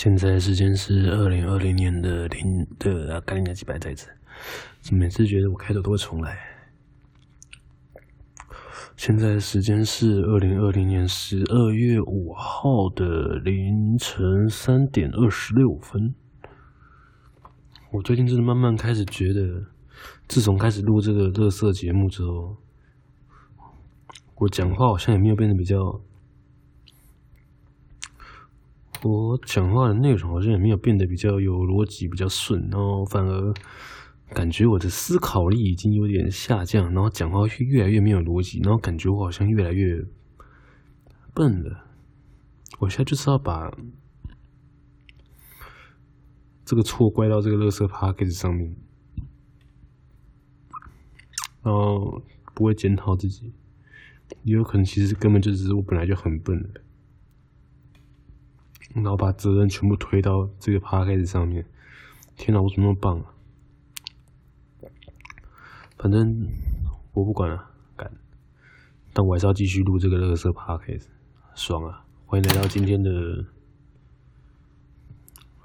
现在时间是二零二零年的零的干你娘几百在此，每次觉得我开头都会重来。现在时间是二零二零年十二月五号的凌晨三点二十六分。我最近真的慢慢开始觉得，自从开始录这个乐色节目之后，我讲话好像也没有变得比较。我讲话的内容好像也没有变得比较有逻辑、比较顺，然后反而感觉我的思考力已经有点下降，然后讲话越来越没有逻辑，然后感觉我好像越来越笨了。我现在就是要把这个错怪到这个乐色 podcast 上面，然后不会检讨自己，也有可能其实根本就是我本来就很笨的。然后把责任全部推到这个 podcast 上面，天哪，我怎么那么棒啊！反正我不管了，干！但我还是要继续录这个乐色 podcast，爽啊！欢迎来到今天的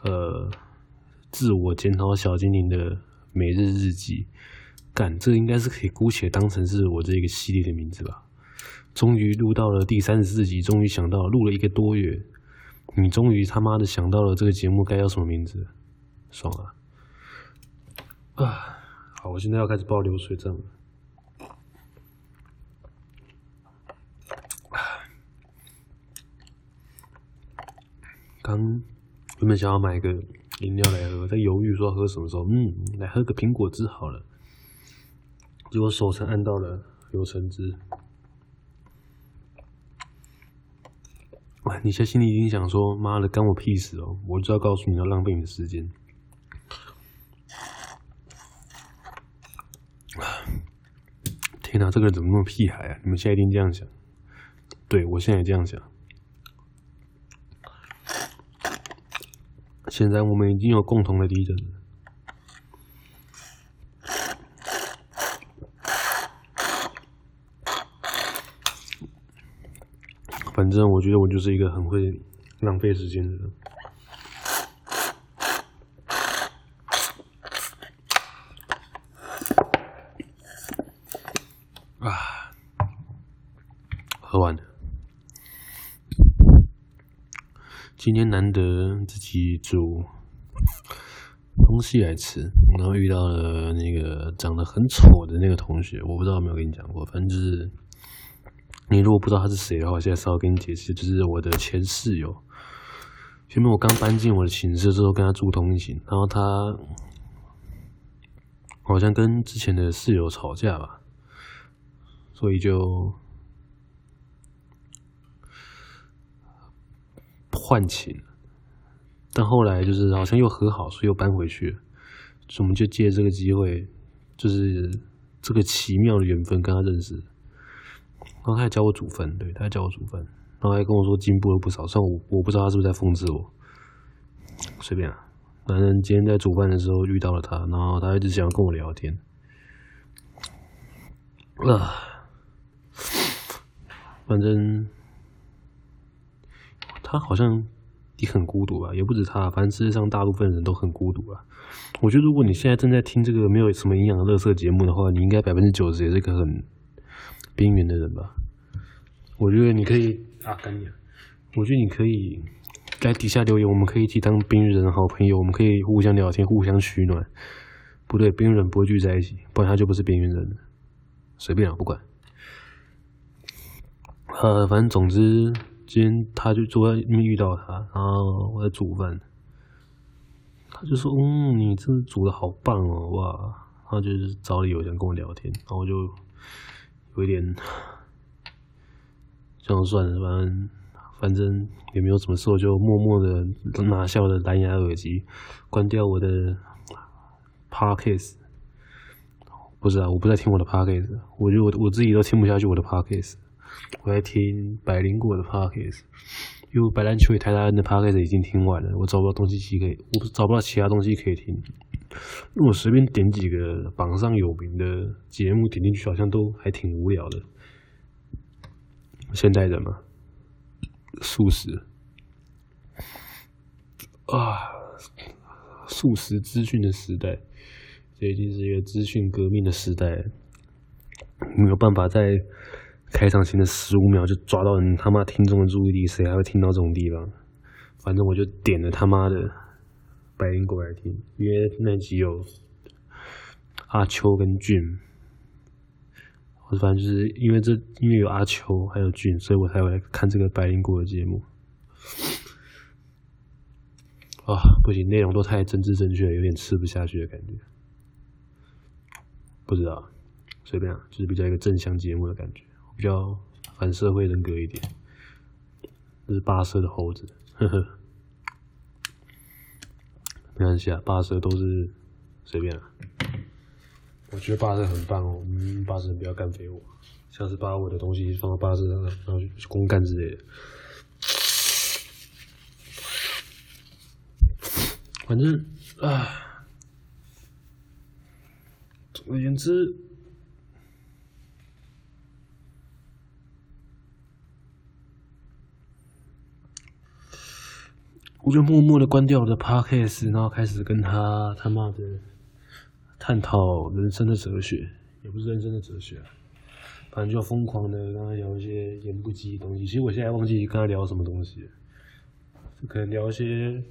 呃自我检讨小精灵的每日日记。干，这应该是可以姑且当成是我这个系列的名字吧。终于录到了第三十四集，终于想到录了一个多月。你终于他妈的想到了这个节目该叫什么名字，爽啊！啊，好，我现在要开始报流水账了。刚原本想要买一个饮料来喝，在犹豫说要喝什么时候，嗯，来喝个苹果汁好了。结果手上按到了柳橙汁。你现在心里一定想说：“妈的，干我屁事哦！”我就要告诉你要浪费你的时间。天哪，这个人怎么那么屁孩啊？你们现在一定这样想？对，我现在也这样想。现在我们已经有共同的敌人了。反正我觉得我就是一个很会浪费时间的人。啊，喝完了。今天难得自己煮东西来吃，然后遇到了那个长得很丑的那个同学，我不知道有没有跟你讲过，反正就是。你如果不知道他是谁的话，我现在稍微跟你解释，就是我的前室友。前面我刚搬进我的寝室之后，跟他住同一寝，然后他好像跟之前的室友吵架吧，所以就换寝。但后来就是好像又和好，所以又搬回去。所以我们就借这个机会，就是这个奇妙的缘分，跟他认识。然后他还教我煮饭，对，他还教我煮饭，然后还跟我说进步了不少。虽然我我不知道他是不是在讽刺我，随便啊。反正今天在煮饭的时候遇到了他，然后他一直想要跟我聊天。啊，反正他好像也很孤独吧，也不止他，反正世界上大部分人都很孤独啊。我觉得如果你现在正在听这个没有什么营养的垃圾节目的话，你应该百分之九十也是个很。边缘的人吧，我觉得你可以啊，干你！我觉得你可以在底下留言，我们可以一起当边缘人的好朋友，我们可以互相聊天，互相取暖。不对，边缘人不会聚在一起，不然他就不是边缘人了。随便啊，不管。呃，反正总之，今天他就坐在那边遇到他，然后我在煮饭，他就说：“嗯，你真的煮的好棒哦，哇！”然后就是找理由想跟我聊天，然后我就。有一点，这样算了，反正反正也没有什么事，就默默的拿下我的蓝牙耳机，关掉我的 Podcast。不是啊，我不在听我的 Podcast，我觉得我我自己都听不下去我的 Podcast，我在听百灵果的 Podcast，因为白兰秋与泰达恩的 Podcast 已经听完了，我找不到东西可以，我找不到其他东西可以听。如果随便点几个榜上有名的节目点进去，好像都还挺无聊的。现代人嘛，素食。啊，素食资讯的时代，这已经是一个资讯革命的时代，没有办法在开场前的十五秒就抓到人他妈听众的注意力，谁还会听到这种地方？反正我就点了他妈的白灵果来听，因为那集有阿秋跟俊，我反正就是因为这因为有阿秋还有俊，所以我才会看这个白灵果的节目。啊，不行，内容都太政治正确，有点吃不下去的感觉。不知道，随便啊，就是比较一个正向节目的感觉，比较反社会人格一点。这是八色的猴子。呵呵，没关系啊，八色都是随便啊。我觉得八色很棒哦，嗯，八十不要干飞我，像是把我的东西放到八色上，然后去公干之类的。反正啊，总而言之。我就默默的关掉我的 podcast，然后开始跟他他妈的探讨人生的哲学，也不是人生的哲学，反正就疯狂的跟他聊一些言不及的东西。其实我现在忘记跟他聊什么东西，可能聊一些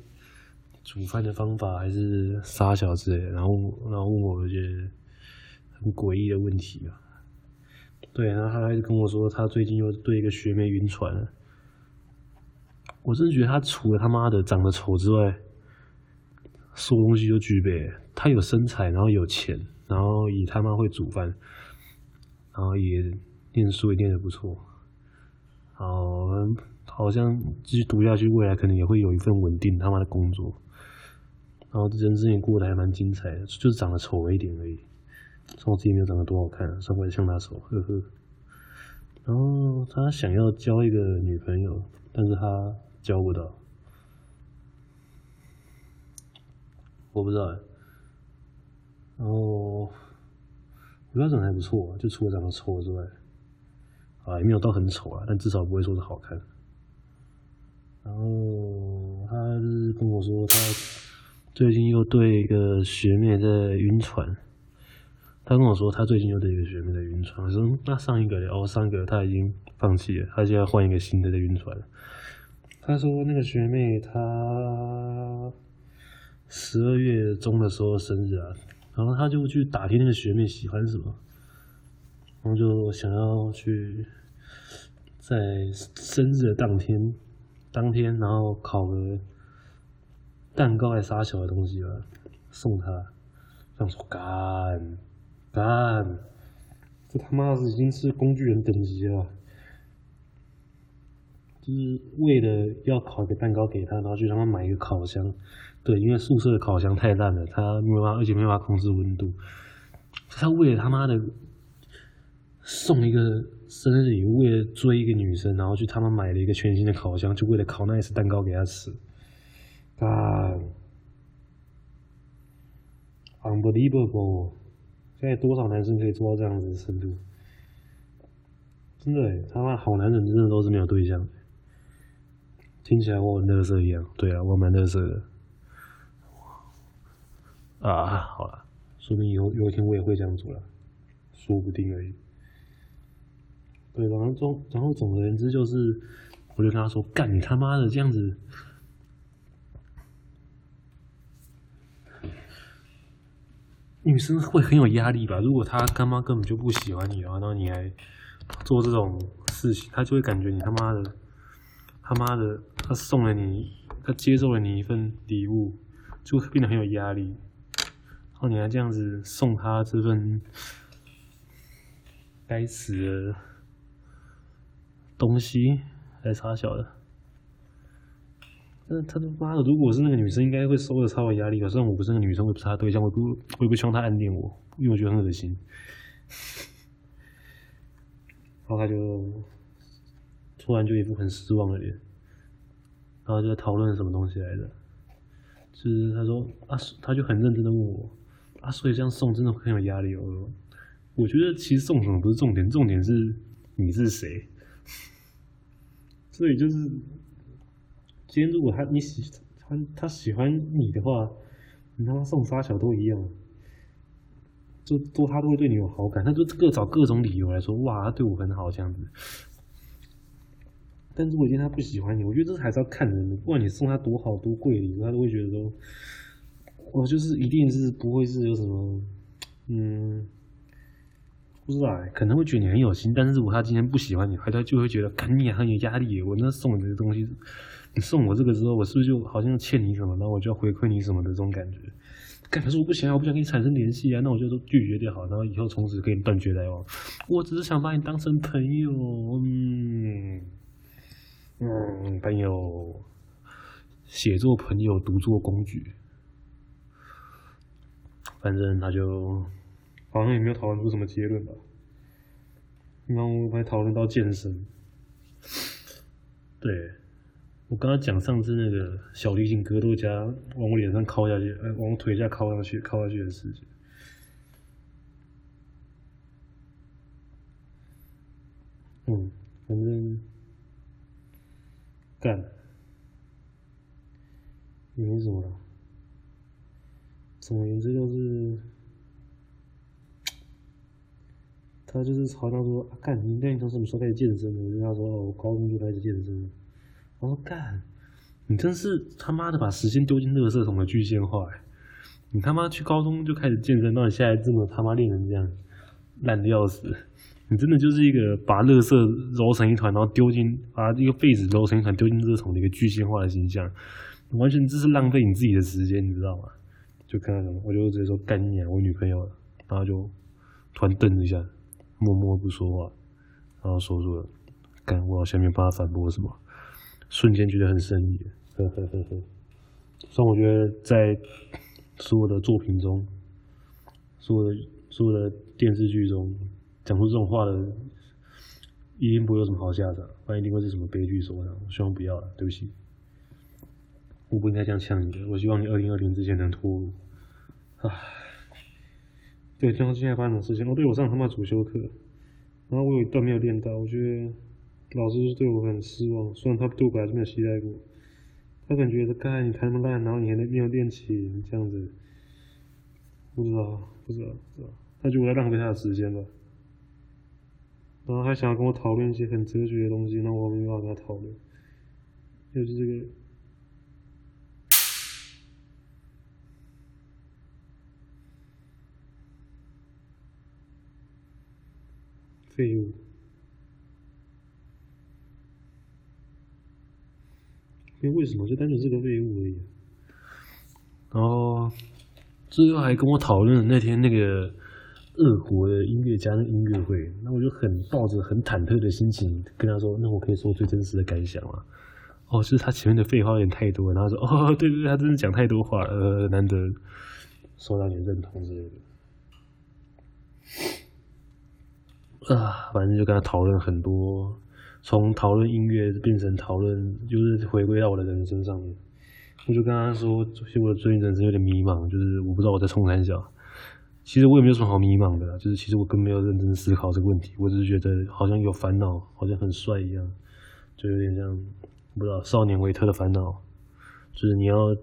煮饭的方法，还是杀小之类的，然后然后问我一些很诡异的问题啊。对，然后他还是跟我说，他最近又对一个学妹晕船了。我真的觉得他除了他妈的长得丑之外，所有东西都具备。他有身材，然后有钱，然后也他妈会煮饭，然后也念书也念得不错。好，好像继续读下去，未来可能也会有一份稳定他妈的工作。然后人生也过得还蛮精彩的，就是长得丑了一点而已。从我自己没有长得多好看，稍微像他丑，呵呵。然后他想要交一个女朋友，但是他。教不到，我不知道。然后我标准还不错，就除了长得丑之外，啊，也没有到很丑啊，但至少不会说是好看。然后他是跟我说，他最近又对一个学妹在晕船。他跟我说，他最近又对一个学妹在晕船。我说，那上一个哦，上一个他已经放弃了，他现在换一个新的在晕船。他说：“那个学妹，她十二月中的时候生日啊，然后他就去打听那个学妹喜欢什么，然后就想要去在生日的当天，当天然后烤个蛋糕来杀小的东西吧，送她。这样说干干，这他妈的已经是工具人等级了。”就是为了要烤一个蛋糕给他，然后去他妈买一个烤箱。对，因为宿舍的烤箱太烂了，他没办法，而且没办法控制温度。他为了他妈的送一个生日礼物，为了追一个女生，然后去他妈买了一个全新的烤箱，就为了烤那一次蛋糕给他吃。啊，unbelievable！现在多少男生可以做到这样子的程度？真的，他妈好男人真的都是没有对象。听起来我很乐色一样，对啊，我蛮乐色的。啊，好了，说不定以后有一天我也会这样做了，说不定而已。对，然后总然后总而言之就是，我就跟他说：“干你他妈的这样子，女生会很有压力吧？如果她干妈根本就不喜欢你的话，然后你还做这种事情，她就会感觉你他妈的。”他妈的，他送了你，他接受了你一份礼物，就变得很有压力。然后你还这样子送他这份该死的东西，还差小的。那他他妈的，如果是那个女生，应该会收的超有压力的。虽然我不是那个女生，我也不是他对象，我不我也不希望他暗恋我，因为我觉得很恶心。然后他就。突然就一副很失望的脸，然后就在讨论什么东西来着？就是他说啊，他就很认真的问我啊，所以这样送真的很有压力哦。我觉得其实送什么不是重点，重点是你是谁。所以就是今天如果他你喜他他喜欢你的话，你他妈送杀小都一样，就多他都会对你有好感，他就各找各种理由来说，哇，他对我很好这样子。但如果今天他不喜欢你，我觉得这还是要看人的，不管你送他多好多贵礼，他都会觉得说，我就是一定是不会是有什么，嗯。不知道，可能会觉得你很有心，但是如果他今天不喜欢你，他就会觉得，看你很有压力。我那送你的东西，你送我这个之后，我是不是就好像欠你什么，然后我就要回馈你什么的这种感觉？可是我不想，我不想跟你产生联系啊，那我就都拒绝掉好，然后以后从此跟你断绝来往。我只是想把你当成朋友，嗯嗯，朋友，写作朋友，独作工具，反正他就。好像也没有讨论出什么结论吧。然后我还讨论到健身。对，我刚刚讲上次那个小提琴格斗家往我脸上敲下去，呃，往我腿下敲上去，敲下去的事情。嗯，反正干，也没什么了。总而言之就是。他就是嘲笑说：“啊、干，你那你从什么时候开始健身的？”我就跟他说：“，我高中就开始健身。”我说：“干，你真是他妈的把时间丢进垃圾桶的具象化！你他妈去高中就开始健身，到你现在这么他妈练成这样，烂的要死！你真的就是一个把垃圾揉成一团，然后丢进把一个被子揉成一团丢进垃圾桶的一个具象化的形象，完全这是浪费你自己的时间，你知道吗？就看到什么，我就直接说干你啊，我女朋友，然后就突然瞪了一下。默默不说话，然后说出了，干，我好像没办法反驳什么，瞬间觉得很生疑，呵呵呵呵。所以我觉得在所有的作品中，所有的所有的电视剧中，讲出这种话的，一定不会有什么好下场，万一定会是什么悲剧收场。我希望不要了，对不起，我不应该这样呛你的。我希望你二零二零之前能脱，唉。对，像现在发生的事情，哦，对，我上他妈主修课，然后我有一段没有练到，我觉得老师对我很失望。虽然他对我还是没有期待过，他感觉刚才你弹那么烂，然后你还没有练琴，这样子，不知道，不知道，不知道，他觉得我在浪费他的时间吧。然后还想要跟我讨论一些很哲学的东西，那我没办法跟他讨论，就是这个。废物，因为为什么就单纯是个废物而已。然后最后还跟我讨论那天那个俄国的音乐家的音乐会，那我就很抱着很忐忑的心情跟他说：“那我可以说最真实的感想吗？”哦，就是他前面的废话有点太多，然后说：“哦，对对，他真的讲太多话，呃，难得受到你认同之类的。”啊，反正就跟他讨论很多，从讨论音乐变成讨论，就是回归到我的人生上面。我就跟他说，其实我最近人生有点迷茫，就是我不知道我在冲三小。其实我也没有什么好迷茫的，就是其实我更没有认真思考这个问题，我只是觉得好像有烦恼，好像很帅一样，就有点像不知道少年维特的烦恼，就是你要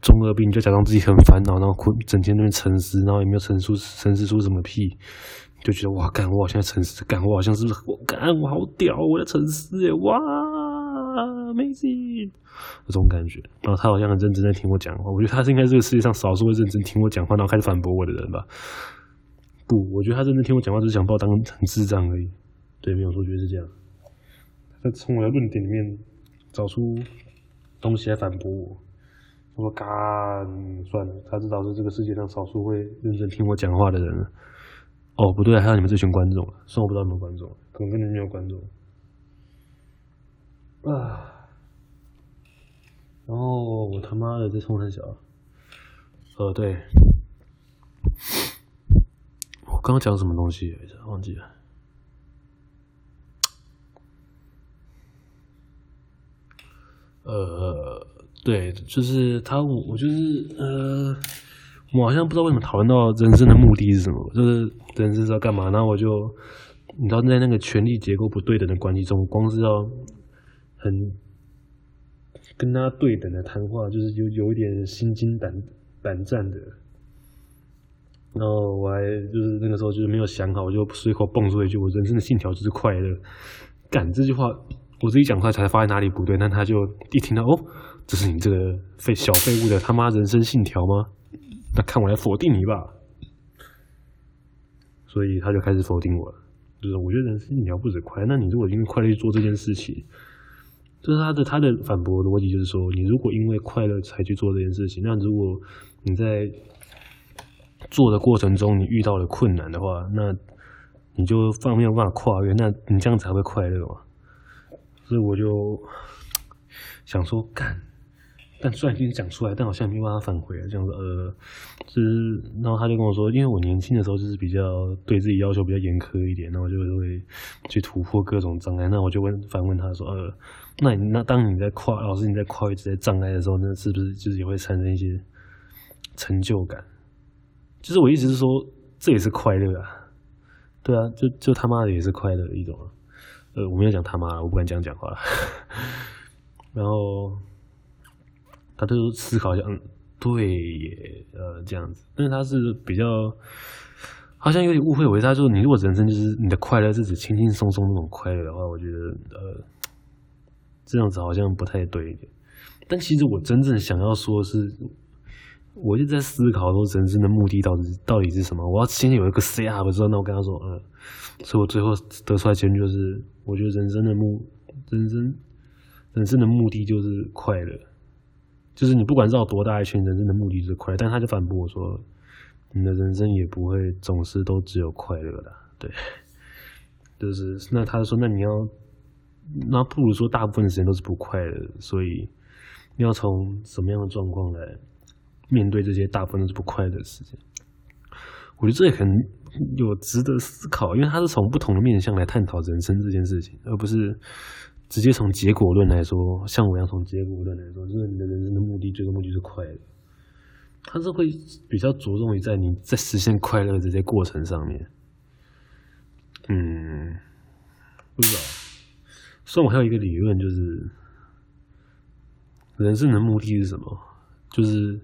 中二病，你就假装自己很烦恼，然后整天那边沉思，然后也没有沉出沉思出什么屁。就觉得哇，干我好像在沉思，干我好像是不是我干我好屌，我在沉思耶，哇，amazing，这种感觉。然后他好像很认真在听我讲话，我觉得他是应该是这个世界上少数会认真听我讲话，然后开始反驳我的人吧。不，我觉得他认真听我讲话，只是想把我当成智障而已。对，没有错，觉得是这样。他从我的论点里面找出东西来反驳我。我说干，算了，他知道是这个世界上少数会认真听我讲话的人了。哦，不对，还有你们这群观众，算我不知道有没有观众，可能根本没有观众。啊，然后我他妈的在冲三小，呃，对，我刚刚讲什么东西来着？忘记了。呃，对，就是他，我，我就是呃。我好像不知道为什么讨论到人生的目的是什么，就是人生是要干嘛？然后我就，你知道，在那个权力结构不对等的关系中，光是要很跟他对等的谈话，就是有有一点心惊胆胆战的。然后我还就是那个时候就是没有想好，我就随口蹦出一句：“我人生的信条就是快乐。”干这句话，我自己讲出来才发现哪里不对。但他就一听到哦，这是你这个废小废物的他妈人生信条吗？那看我来否定你吧。所以他就开始否定我了，就是我觉得人生信条不止快乐，那你如果因为快乐去做这件事情，就是他的他的反驳逻辑就是说，你如果因为快乐才去做这件事情，那如果你在做的过程中，你遇到了困难的话，那你就放没有办法跨越，那你这样才会快乐嘛。所以我就想说干，但虽然已经讲出来，但好像没办法返回啊。这样子呃，就是然后他就跟我说，因为我年轻的时候就是比较对自己要求比较严苛一点，那我就会去突破各种障碍。那我就问反问他说，呃，那你那当你在跨老师你在跨越这些障碍的时候，那是不是就是也会产生一些成就感？就是我意思是说，这也是快乐啊，对啊，就就他妈的也是快乐的一种啊。呃，我没有讲他妈，我不敢这样讲话。然后他就思考一下，嗯，对耶，呃，这样子。但是他是比较好像有点误会我，他说你如果人生就是你的快乐是指轻轻松松那种快乐的话，我觉得呃这样子好像不太对一点。但其实我真正想要说的是。我就在思考说，人生的目的到底到底是什么？我要先有一个 say up 之后，那我跟他说，嗯，所以我最后得出来结论就是，我觉得人生的目，人生，人生的目的就是快乐，就是你不管绕多大一圈，人生的目的就是快乐。但他就反驳我说，你的人生也不会总是都只有快乐的，对，就是那他说，那你要，那不如说大部分的时间都是不快乐，所以你要从什么样的状况来？面对这些大部分都是不快乐的事情，我觉得这也很有值得思考，因为他是从不同的面向来探讨人生这件事情，而不是直接从结果论来说。像我一样从结果论来说，就是你的人生的目的，最终目的是快乐。他是会比较着重于在你在实现快乐的这些过程上面。嗯，不知道。所以我还有一个理论，就是人生的目的是什么？就是。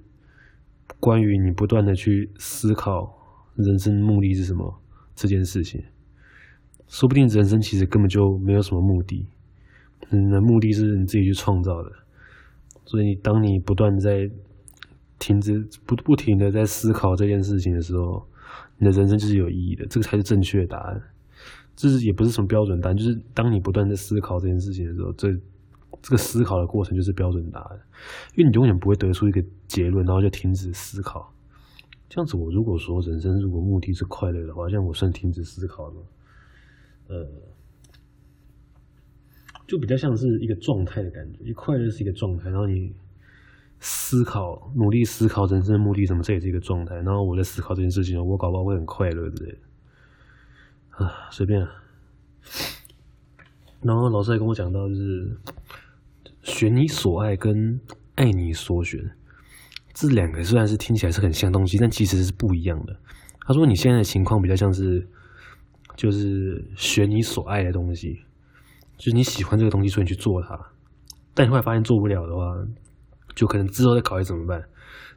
关于你不断的去思考人生目的是什么这件事情，说不定人生其实根本就没有什么目的，你的目的是你自己去创造的。所以，当你不断在停止不不停的在思考这件事情的时候，你的人生就是有意义的，这个才是正确的答案。这是也不是什么标准答案，就是当你不断在思考这件事情的时候，这。这个思考的过程就是标准答案，因为你永远不会得出一个结论，然后就停止思考。这样子，我如果说人生如果目的是快乐的话，像我算停止思考了，呃，就比较像是一个状态的感觉。一快乐是一个状态，然后你思考、努力思考人生的目的什么，这也是一个状态。然后我在思考这件事情，我搞不好会很快乐之类的。啊，随便。然后老师还跟我讲到，就是。选你所爱跟爱你所选，这两个虽然是听起来是很像东西，但其实是不一样的。他说你现在的情况比较像是，就是选你所爱的东西，就是你喜欢这个东西，所以你去做它。但你后来发现做不了的话，就可能之后再考虑怎么办。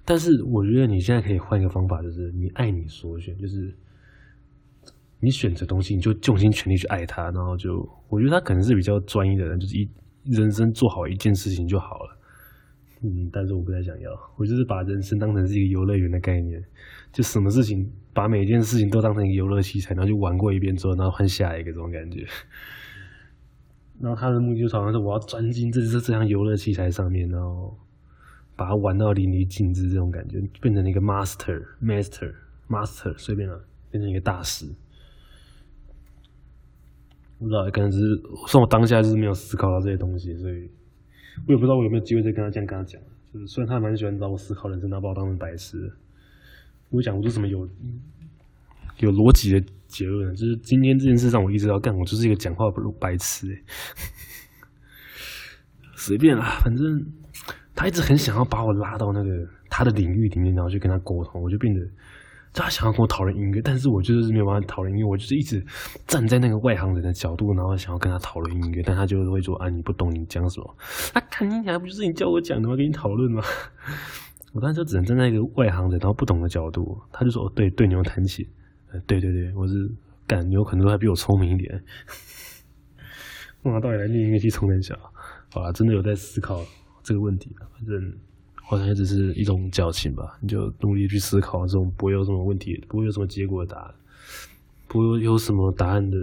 但是我觉得你现在可以换一个方法，就是你爱你所选，就是你选择东西，你就用心全力去爱它，然后就我觉得他可能是比较专一的人，就是一。人生做好一件事情就好了，嗯，但是我不太想要，我就是把人生当成是一个游乐园的概念，就什么事情把每件事情都当成一个游乐器材，然后就玩过一遍之后，然后换下一个这种感觉。然后他的目的就好像是我要钻进这这这样游乐器材上面，然后把它玩到淋漓尽致这种感觉，变成一个 master master master 随便了，变成一个大师。不知道，可能是算我当下就是没有思考到这些东西，所以我也不知道我有没有机会再跟他这样跟他讲。就是虽然他蛮喜欢找我思考人生，他把我当成白痴。我讲不出什么有有逻辑的结论，就是今天这件事让我一直要干，我就是一个讲话不白痴。随便啦，反正他一直很想要把我拉到那个他的领域里面，然后去跟他沟通，我就变得他想要跟我讨论音乐，但是我就是没有办法讨论音乐，我就是一直站在那个外行人的角度，然后想要跟他讨论音乐，但他就会说啊，你不懂，你讲什么？他肯定还不就是你叫我讲的吗？跟你讨论吗？我当时就只能站在一个外行人，然后不懂的角度。他就说：“哦，对对，牛弹琴。对对对，我是感牛可能还比我聪明一点。我到底来练音乐去充电小？好吧，真的有在思考这个问题。反正好像也只是一种矫情吧。你就努力去思考，这种不会有什么问题，不会有什么结果的答案，不会有什么答案的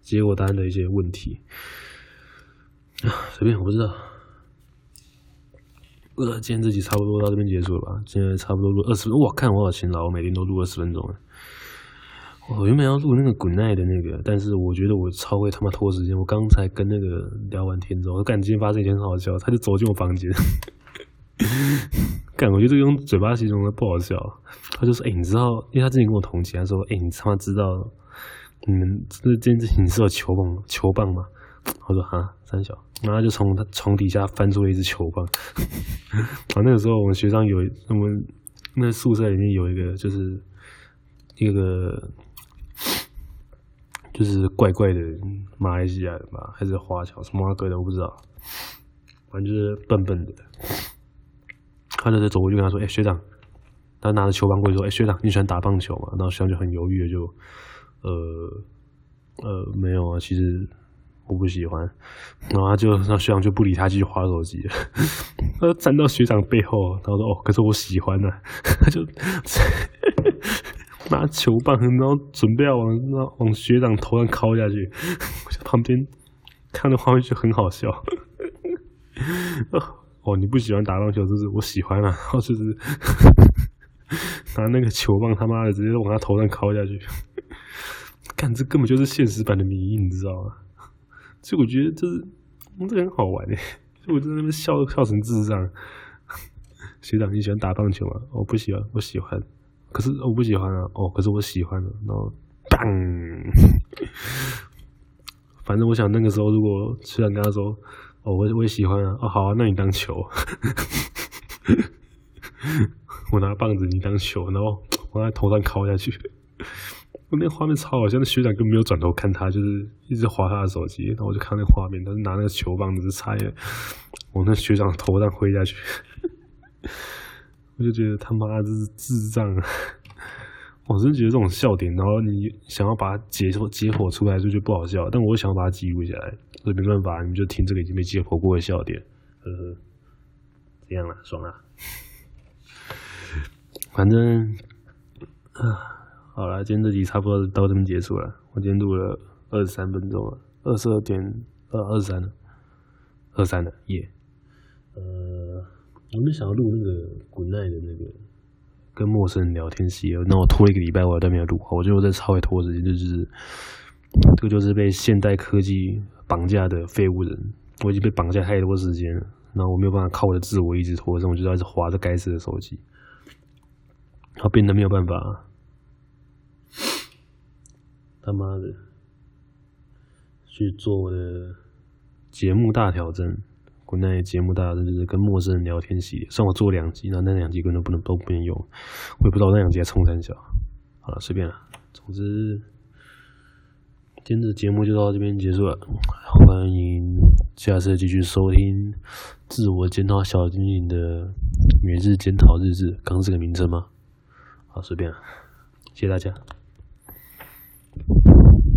结果答案的一些问题。啊，随便，我不知道。”呃，今天这集差不多到这边结束了吧？今天差不多录二十分钟，哇，看我好勤劳，我每天都录二十分钟。我原本要录那个滚爱的那个，但是我觉得我超会他妈拖时间。我刚才跟那个聊完天之后，我感觉今天发生一件很好笑，他就走进我房间，干，我觉得这个用嘴巴形容的不好笑。他就说：“哎、你知道？因为他之前跟我同期，他说：‘哎、你他妈知道你们这件事情是有球棒球棒吗？’我说：‘哈，三小。’然后就从他床底下翻出了一支球棒。啊，那个时候我们学长有我们那宿舍里面有一个就是一个就是怪怪的马来西亚人吧，还是华侨什么哥的我不知道，反正就是笨笨的。他就在走过去跟他说：“哎、学长。”他拿着球棒过去说：“哎、学长，你喜欢打棒球吗？”然后学长就很犹豫的就呃呃没有啊，其实。我不喜欢，然后他就让学长就不理他，继续划手机。他就站到学长背后，他说：“哦，可是我喜欢呢、啊。”他就拿球棒，然后准备要往往学长头上敲下去。我在旁边看的画面就很好笑。哦，你不喜欢打棒球，就是我喜欢啊，然后就是 拿那个球棒，他妈的直接往他头上敲下去。干，这根本就是现实版的迷因，你知道吗？所以我觉得就是，这个很好玩诶。所以我在那边笑笑成智障。学长，你喜欢打棒球吗？我不喜欢，我喜欢。可是我不喜欢啊。哦，可是我喜欢了。然后，当。反正我想那个时候，如果学长跟他说，哦，我我也喜欢啊。哦，好啊，那你当球。我拿棒子，你当球，然后往他头上敲下去。那画面超好笑，那学长根本没有转头看他，就是一直划他的手机。然后我就看那画面，他是拿那个球棒子插在我那学长头上挥下去，我就觉得他妈这是智障啊！我真觉得这种笑点，然后你想要把它解解剖出来，就觉得不好笑。但我想要把它记录下来，所以没办法，你们就听这个已经被解剖过的笑点。呵呵，这样了，爽了。反正啊。好了，今天这集差不多到这边结束了。我今天录了二十三分钟了，二十二点二二十三了，二三了耶。呃，我们想要录那个古奈的那个跟陌生人聊天系列，那我拖了一个礼拜，我都没有录。我觉得我在超会拖时间，就是这个就是被现代科技绑架的废物人。我已经被绑架太多时间了，然后我没有办法靠我的自我意志拖，所以我就一直划着该死的手机，然后变得没有办法。他妈的，去做我的节目大挑战，国内节目大挑战就是跟陌生人聊天系列，算我做两集，那那两集根本不能都不能用，我也不知道那两集在冲三小。好了，随便了，总之今天的节目就到这边结束了，欢迎下次继续收听自我检讨小精灵的每日检讨日志，刚是这个名称吗？好，随便了，谢谢大家。